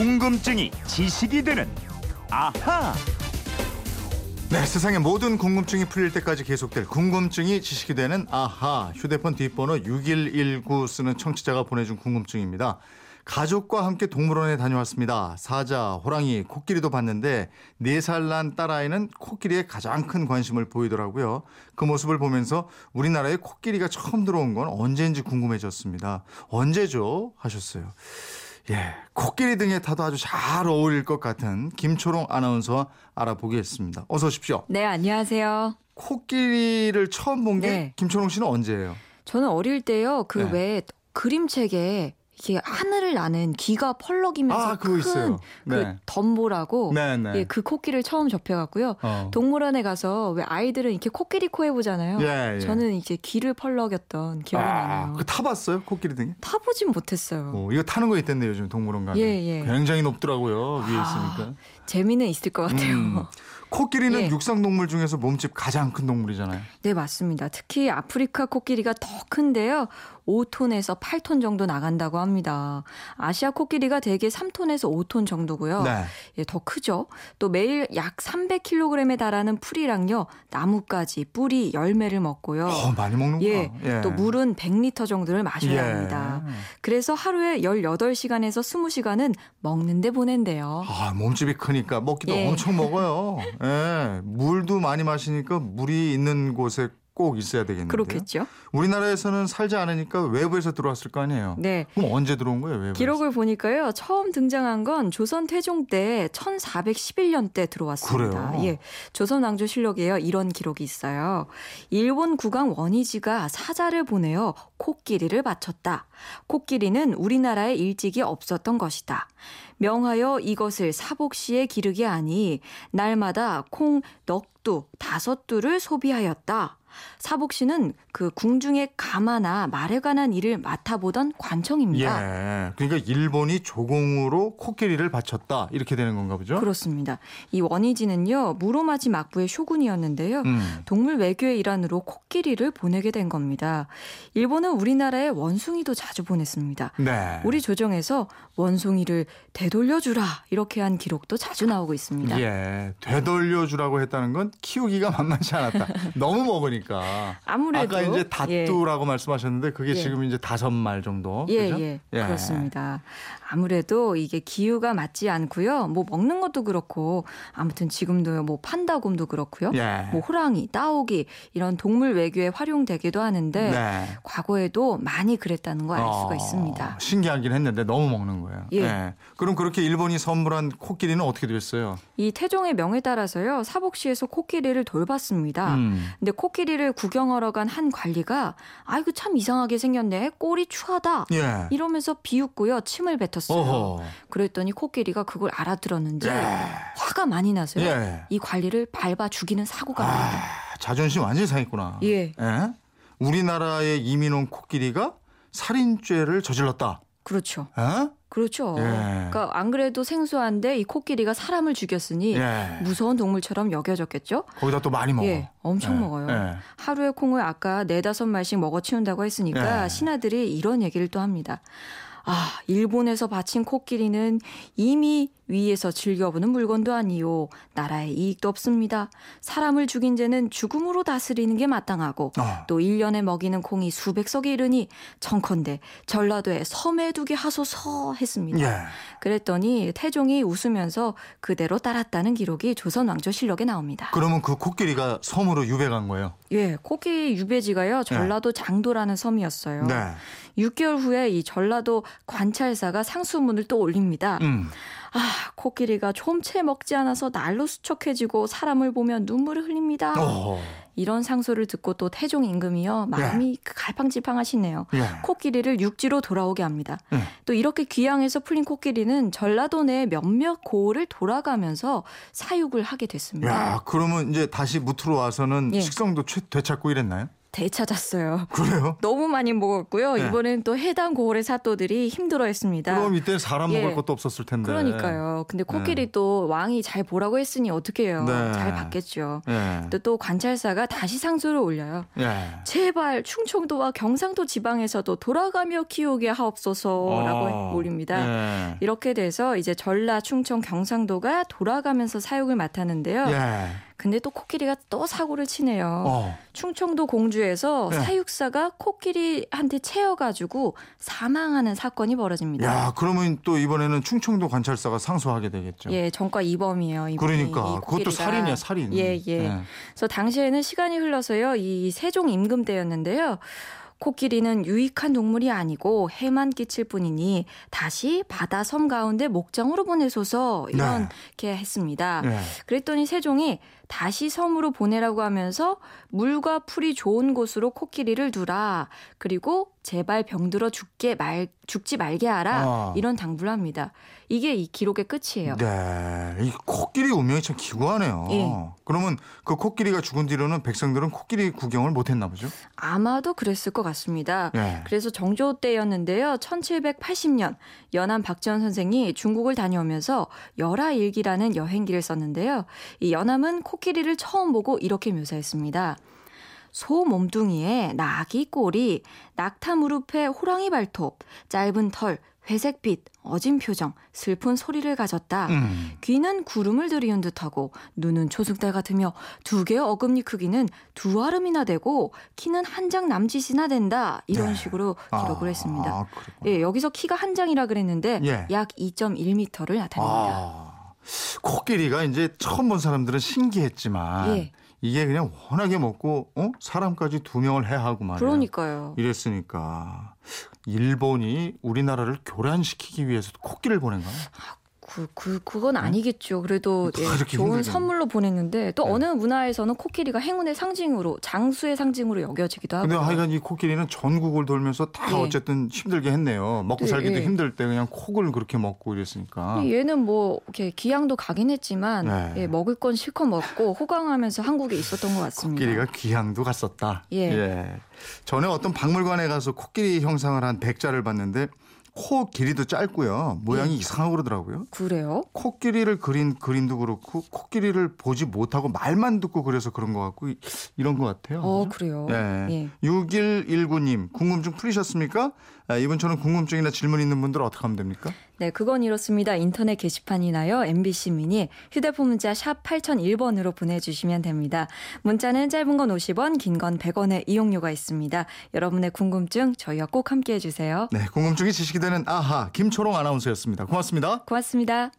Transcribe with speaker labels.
Speaker 1: 궁금증이 지식이 되는 아하.
Speaker 2: 네, 세상의 모든 궁금증이 풀릴 때까지 계속될 궁금증이 지식이 되는 아하. 휴대폰 뒷번호 6119 쓰는 청취자가 보내준 궁금증입니다. 가족과 함께 동물원에 다녀왔습니다. 사자, 호랑이, 코끼리도 봤는데 4살 난 딸아이는 코끼리에 가장 큰 관심을 보이더라고요. 그 모습을 보면서 우리나라에 코끼리가 처음 들어온 건 언제인지 궁금해졌습니다. 언제죠? 하셨어요. 예, 코끼리 등에 타도 아주 잘 어울릴 것 같은 김초롱 아나운서와 알아보겠습니다. 어서 오십시오.
Speaker 3: 네, 안녕하세요.
Speaker 2: 코끼리를 처음 본게
Speaker 3: 네.
Speaker 2: 김초롱 씨는 언제예요?
Speaker 3: 저는 어릴 때요, 그
Speaker 2: 네.
Speaker 3: 왜 그림책에 이게 하늘을 나는 귀가 펄럭이면서
Speaker 2: 아, 그거
Speaker 3: 큰
Speaker 2: 있어요.
Speaker 3: 그
Speaker 2: 네.
Speaker 3: 덤보라고
Speaker 2: 네, 네.
Speaker 3: 예, 그 코끼리를 처음 접해갖고요.
Speaker 2: 어.
Speaker 3: 동물원에 가서 왜 아이들은 이렇게 코끼리 코 해보잖아요.
Speaker 2: 예, 예.
Speaker 3: 저는 이제 귀를 펄럭였던 기억이
Speaker 2: 아,
Speaker 3: 나네요.
Speaker 2: 그 타봤어요? 코끼리 등에?
Speaker 3: 타보진 못했어요.
Speaker 2: 어, 이거 타는 거 있던데 요즘 동물원 가면.
Speaker 3: 예, 예.
Speaker 2: 굉장히 높더라고요. 위에
Speaker 3: 아,
Speaker 2: 있으니까.
Speaker 3: 재미는 있을 것 같아요.
Speaker 2: 음. 코끼리는
Speaker 3: 예.
Speaker 2: 육상 동물 중에서 몸집 가장 큰 동물이잖아요.
Speaker 3: 네, 맞습니다. 특히 아프리카 코끼리가 더 큰데요. 5톤에서 8톤 정도 나간다고 합니다. 아시아 코끼리가 대개 3톤에서 5톤 정도고요.
Speaker 2: 네.
Speaker 3: 예, 더 크죠. 또 매일 약 300kg에 달하는 풀이랑요. 나뭇가지, 뿌리, 열매를 먹고요.
Speaker 2: 어, 많이 먹는구나.
Speaker 3: 예, 또 물은 100리터 정도를 마셔야
Speaker 2: 예.
Speaker 3: 합니다. 그래서 하루에 18시간에서 20시간은 먹는데 보낸대요.
Speaker 2: 아, 몸집이 크니까 먹기도
Speaker 3: 예.
Speaker 2: 엄청 먹어요. 예. 물도 많이 마시니까 물이 있는 곳에 꼭 있어야 되겠는데요.
Speaker 3: 그렇겠죠?
Speaker 2: 우리나라에서는 살지 않으니까 외부에서 들어왔을 거 아니에요.
Speaker 3: 네.
Speaker 2: 그럼 언제 들어온 거예요, 외부에서?
Speaker 3: 기록을 보니까요. 처음 등장한 건 조선 태종 때 1411년 때 들어왔습니다.
Speaker 2: 그래요?
Speaker 3: 예. 조선 왕조 실록에요. 이런 기록이 있어요. 일본 국왕 원희지가 사자를 보내어 코끼리를 바쳤다. 코끼리는 우리나라에 일찍이 없었던 것이다. 명하여 이것을 사복시에 기르게 하니 날마다 콩 넉두 다섯 두를 소비하였다. 사복시는 그 궁중의 가마나 말에 관한 일을 맡아보던 관청입니다.
Speaker 2: 예. 그러니까 일본이 조공으로 코끼리를 바쳤다. 이렇게 되는 건가 보죠?
Speaker 3: 그렇습니다. 이 원희지는요 무로마지 막부의 쇼군이었는데요.
Speaker 2: 음.
Speaker 3: 동물 외교의 일환으로 코끼리를 보내게 된 겁니다. 일본은 우리나라에 원숭이도 자주 보냈습니다.
Speaker 2: 네.
Speaker 3: 우리 조정에서 원숭이를 되돌려주라 이렇게 한 기록도 자주 나오고 있습니다.
Speaker 2: 예. 되돌려주라고 했다는 건 키우기가 만만치 않았다. 너무 먹으니까.
Speaker 3: 아무래도
Speaker 2: 아까 이제
Speaker 3: 예.
Speaker 2: 다뚜라고 말씀하셨는데 그게
Speaker 3: 예.
Speaker 2: 지금 이제 다섯 말 정도.
Speaker 3: 예,
Speaker 2: 그죠?
Speaker 3: 예, 그렇습니다. 아무래도 이게 기후가 맞지 않고요. 뭐 먹는 것도 그렇고 아무튼 지금도요. 뭐 판다곰도 그렇고요.
Speaker 2: 예.
Speaker 3: 뭐 호랑이, 따오기 이런 동물 외교에 활용되기도 하는데
Speaker 2: 네.
Speaker 3: 과거에도 많이 그랬다는 거 알 수가
Speaker 2: 어,
Speaker 3: 있습니다.
Speaker 2: 신기하긴 했는데 너무 먹는 거예요.
Speaker 3: 예.
Speaker 2: 그럼 그렇게 일본이 선물한 코끼리는 어떻게 됐어요?
Speaker 3: 이 태종의 명에 따라서요. 사복시에서 코끼리를 돌봤습니다.
Speaker 2: 음.
Speaker 3: 근데 코끼리를 구경하러 간 한 관리가 아이고 참 이상하게 생겼네. 꼬리 추하다.
Speaker 2: 예.
Speaker 3: 이러면서 비웃고요. 침을 뱉었 어요.
Speaker 2: 어허.
Speaker 3: 그랬더니 코끼리가 그걸 알아들었는지
Speaker 2: 예.
Speaker 3: 화가 많이 나서요.
Speaker 2: 예.
Speaker 3: 이 관리를 밟아 죽이는 사고가 납니다.
Speaker 2: 아, 자존심 완전히 상했구나.
Speaker 3: 예.
Speaker 2: 우리나라에 이민 온 코끼리가 살인죄를 저질렀다.
Speaker 3: 그렇죠.
Speaker 2: 에?
Speaker 3: 그렇죠.
Speaker 2: 예.
Speaker 3: 그러니까 안 그래도 생소한데 이 코끼리가 사람을 죽였으니
Speaker 2: 예.
Speaker 3: 무서운 동물처럼 여겨졌겠죠?
Speaker 2: 거기다 또 많이 먹어.
Speaker 3: 예, 엄청
Speaker 2: 예,
Speaker 3: 먹어요.
Speaker 2: 예.
Speaker 3: 하루에 콩을 아까 네다섯 마리씩 먹어 치운다고 했으니까
Speaker 2: 예.
Speaker 3: 신하들이 이런 얘기를 또 합니다. 아, 일본에서 바친 코끼리는 이미 위에서 즐겨보는 물건도 아니요. 나라에 이익도 없습니다. 사람을 죽인 죄는 죽음으로 다스리는 게 마땅하고
Speaker 2: 어.
Speaker 3: 또 1년에 먹이는 콩이 수백 석에 이르니 청컨대 전라도에 섬에 두게 하소서 했습니다.
Speaker 2: 예.
Speaker 3: 그랬더니 태종이 웃으면서 그대로 따랐다는 기록이 조선 왕조 실록에 나옵니다.
Speaker 2: 그러면 그 코끼리가 섬으로 유배간 거예요.
Speaker 3: 예, 코끼리 유배지가요 전라도 장도라는 섬이었어요.
Speaker 2: 네.
Speaker 3: 6개월 후에 이 전라도 관찰사가 상수문을 또 올립니다.
Speaker 2: 음.
Speaker 3: 아, 코끼리가 좀채 먹지 않아서 날로 수척해지고 사람을 보면 눈물을 흘립니다.
Speaker 2: 어.
Speaker 3: 이런 상소를 듣고 또 태종 임금이요 마음이 갈팡질팡하시네요.
Speaker 2: 예.
Speaker 3: 코끼리를 육지로 돌아오게 합니다.
Speaker 2: 예.
Speaker 3: 또 이렇게 귀양에서 풀린 코끼리는 전라도 내 몇몇 고을을 돌아가면서 사육을 하게 됐습니다.
Speaker 2: 야, 그러면 이제 다시 무트로 와서는
Speaker 3: 예.
Speaker 2: 식성도 채- 되찾고 이랬나요?
Speaker 3: 되찾았어요.
Speaker 2: 그래요?
Speaker 3: 너무 많이 먹었고요.
Speaker 2: 네.
Speaker 3: 이번엔 또 해당 고을의 사또들이 힘들어했습니다.
Speaker 2: 그럼 이때 사람
Speaker 3: 예.
Speaker 2: 먹을 것도 없었을 텐데.
Speaker 3: 그러니까요. 근데 코끼리 또 왕이 잘 보라고 했으니 어떻게 해요?
Speaker 2: 네.
Speaker 3: 잘 받겠죠.
Speaker 2: 예.
Speaker 3: 또, 또 관찰사가 다시 상소를 올려요.
Speaker 2: 예.
Speaker 3: 제발 충청도와 경상도 지방에서도 돌아가며 키우게 하옵소서라고
Speaker 2: 어.
Speaker 3: 올립니다.
Speaker 2: 예.
Speaker 3: 이렇게 돼서 이제 전라, 충청, 경상도가 돌아가면서 사육을 맡았는데요.
Speaker 2: 예.
Speaker 3: 근데 또 코끼리가 또 사고를 치네요.
Speaker 2: 어.
Speaker 3: 충청도 공주에서
Speaker 2: 네.
Speaker 3: 사육사가 코끼리한테 채여가지고 사망하는 사건이 벌어집니다.
Speaker 2: 야, 그러면 또 이번에는 충청도 관찰사가 상소하게 되겠죠.
Speaker 3: 예, 전과 이범이에요. 이분이,
Speaker 2: 그러니까
Speaker 3: 이
Speaker 2: 그것도. 살인이야, 살인.
Speaker 3: 예, 예. 그래서 당시에는 시간이 흘러서요. 이 세종 임금 때였는데요. 코끼리는 유익한 동물이 아니고 해만 끼칠 뿐이니 다시 바다 섬 가운데 목장으로 보내소서 이렇게 했습니다.
Speaker 2: 예.
Speaker 3: 그랬더니 세종이 다시 섬으로 보내라고 하면서 물과 풀이 좋은 곳으로 코끼리를 두라. 그리고 제발 병들어 죽게 말 죽지 말게 하라.
Speaker 2: 아.
Speaker 3: 이런 당부를 합니다. 이게 이 기록의 끝이에요.
Speaker 2: 네. 이 코끼리 운명이 참 기구하네요.
Speaker 3: 예.
Speaker 2: 그러면 그 코끼리가 죽은 뒤로는 백성들은 코끼리 구경을 못 했나 보죠?
Speaker 3: 아마도 그랬을 것 같습니다.
Speaker 2: 예.
Speaker 3: 그래서 정조 때였는데요. 1780년 연안 박지원 선생이 중국을 다녀오면서 열하일기라는 여행기를 썼는데요. 이 연암은 코끼리를 처음 보고 이렇게 묘사했습니다. 소 몸뚱이에 낙이 꼬리, 낙타 무릎에 호랑이 발톱, 짧은 털, 회색빛, 어진 표정, 슬픈 소리를 가졌다.
Speaker 2: 음.
Speaker 3: 귀는 구름을 들이운 듯하고 눈은 초승달 같으며 두 개의 어금니 크기는 두 아름이나 되고 키는 한 장 남짓이나 된다. 이런
Speaker 2: 네.
Speaker 3: 식으로 기록을
Speaker 2: 아,
Speaker 3: 했습니다.
Speaker 2: 아.
Speaker 3: 예, 여기서 키가 한 장이라 그랬는데
Speaker 2: 예.
Speaker 3: 약 2.1m를 나타냅니다.
Speaker 2: 아, 코끼리가 이제 처음 본 사람들은 신기했지만
Speaker 3: 예.
Speaker 2: 이게 그냥 워낙에 먹고 어? 사람까지 두 명을 해하고 말이야.
Speaker 3: 그러니까요.
Speaker 2: 이랬으니까 일본이 우리나라를 교란시키기 위해서 코끼리를 보낸가?
Speaker 3: 그, 그, 그건 아니겠죠. 그래도
Speaker 2: 다
Speaker 3: 예, 좋은
Speaker 2: 힘들게.
Speaker 3: 선물로 보냈는데 또
Speaker 2: 네.
Speaker 3: 어느 문화에서는 코끼리가 행운의 상징으로 장수의 상징으로 여겨지기도 하고.
Speaker 2: 근데 하여간 이 코끼리는 전국을 돌면서 다
Speaker 3: 예.
Speaker 2: 어쨌든 힘들게 했네요. 먹고
Speaker 3: 네,
Speaker 2: 살기도
Speaker 3: 예.
Speaker 2: 힘들 때 그냥 콕을 그렇게 먹고 이랬으니까.
Speaker 3: 얘는 뭐 이렇게 귀향도 가긴 했지만
Speaker 2: 네.
Speaker 3: 예, 먹을 건 실컷 먹고 호강하면서 한국에 있었던 것 같습니다.
Speaker 2: 코끼리가 귀향도 갔었다.
Speaker 3: 예.
Speaker 2: 전에 어떤 박물관에 가서 코끼리 형상을 한 백자를 봤는데 코 길이도 짧고요. 모양이
Speaker 3: 예.
Speaker 2: 이상하고 그러더라고요.
Speaker 3: 그래요?
Speaker 2: 코끼리를 그린 그림도 그렇고 코끼리를 보지 못하고 말만 듣고 그래서 그런 것 같고 이- 이런 것 같아요.
Speaker 3: 어 그래요.
Speaker 2: 네.
Speaker 3: 예.
Speaker 2: 6119님 궁금증 풀리셨습니까? 아, 이번처럼 궁금증이나 질문 있는 분들 어떻게 하면 됩니까?
Speaker 3: 네, 그건 이렇습니다. 인터넷 게시판이나요. MBC 미니 휴대폰 문자 샵 8001번으로 보내주시면 됩니다. 문자는 짧은 건 50원, 긴 건 100원의 이용료가 있습니다. 여러분의 궁금증 저희와 꼭 함께 해 주세요.
Speaker 2: 네, 궁금증이 지식이 되는 아하 김초롱 아나운서였습니다. 고맙습니다.
Speaker 3: 고맙습니다.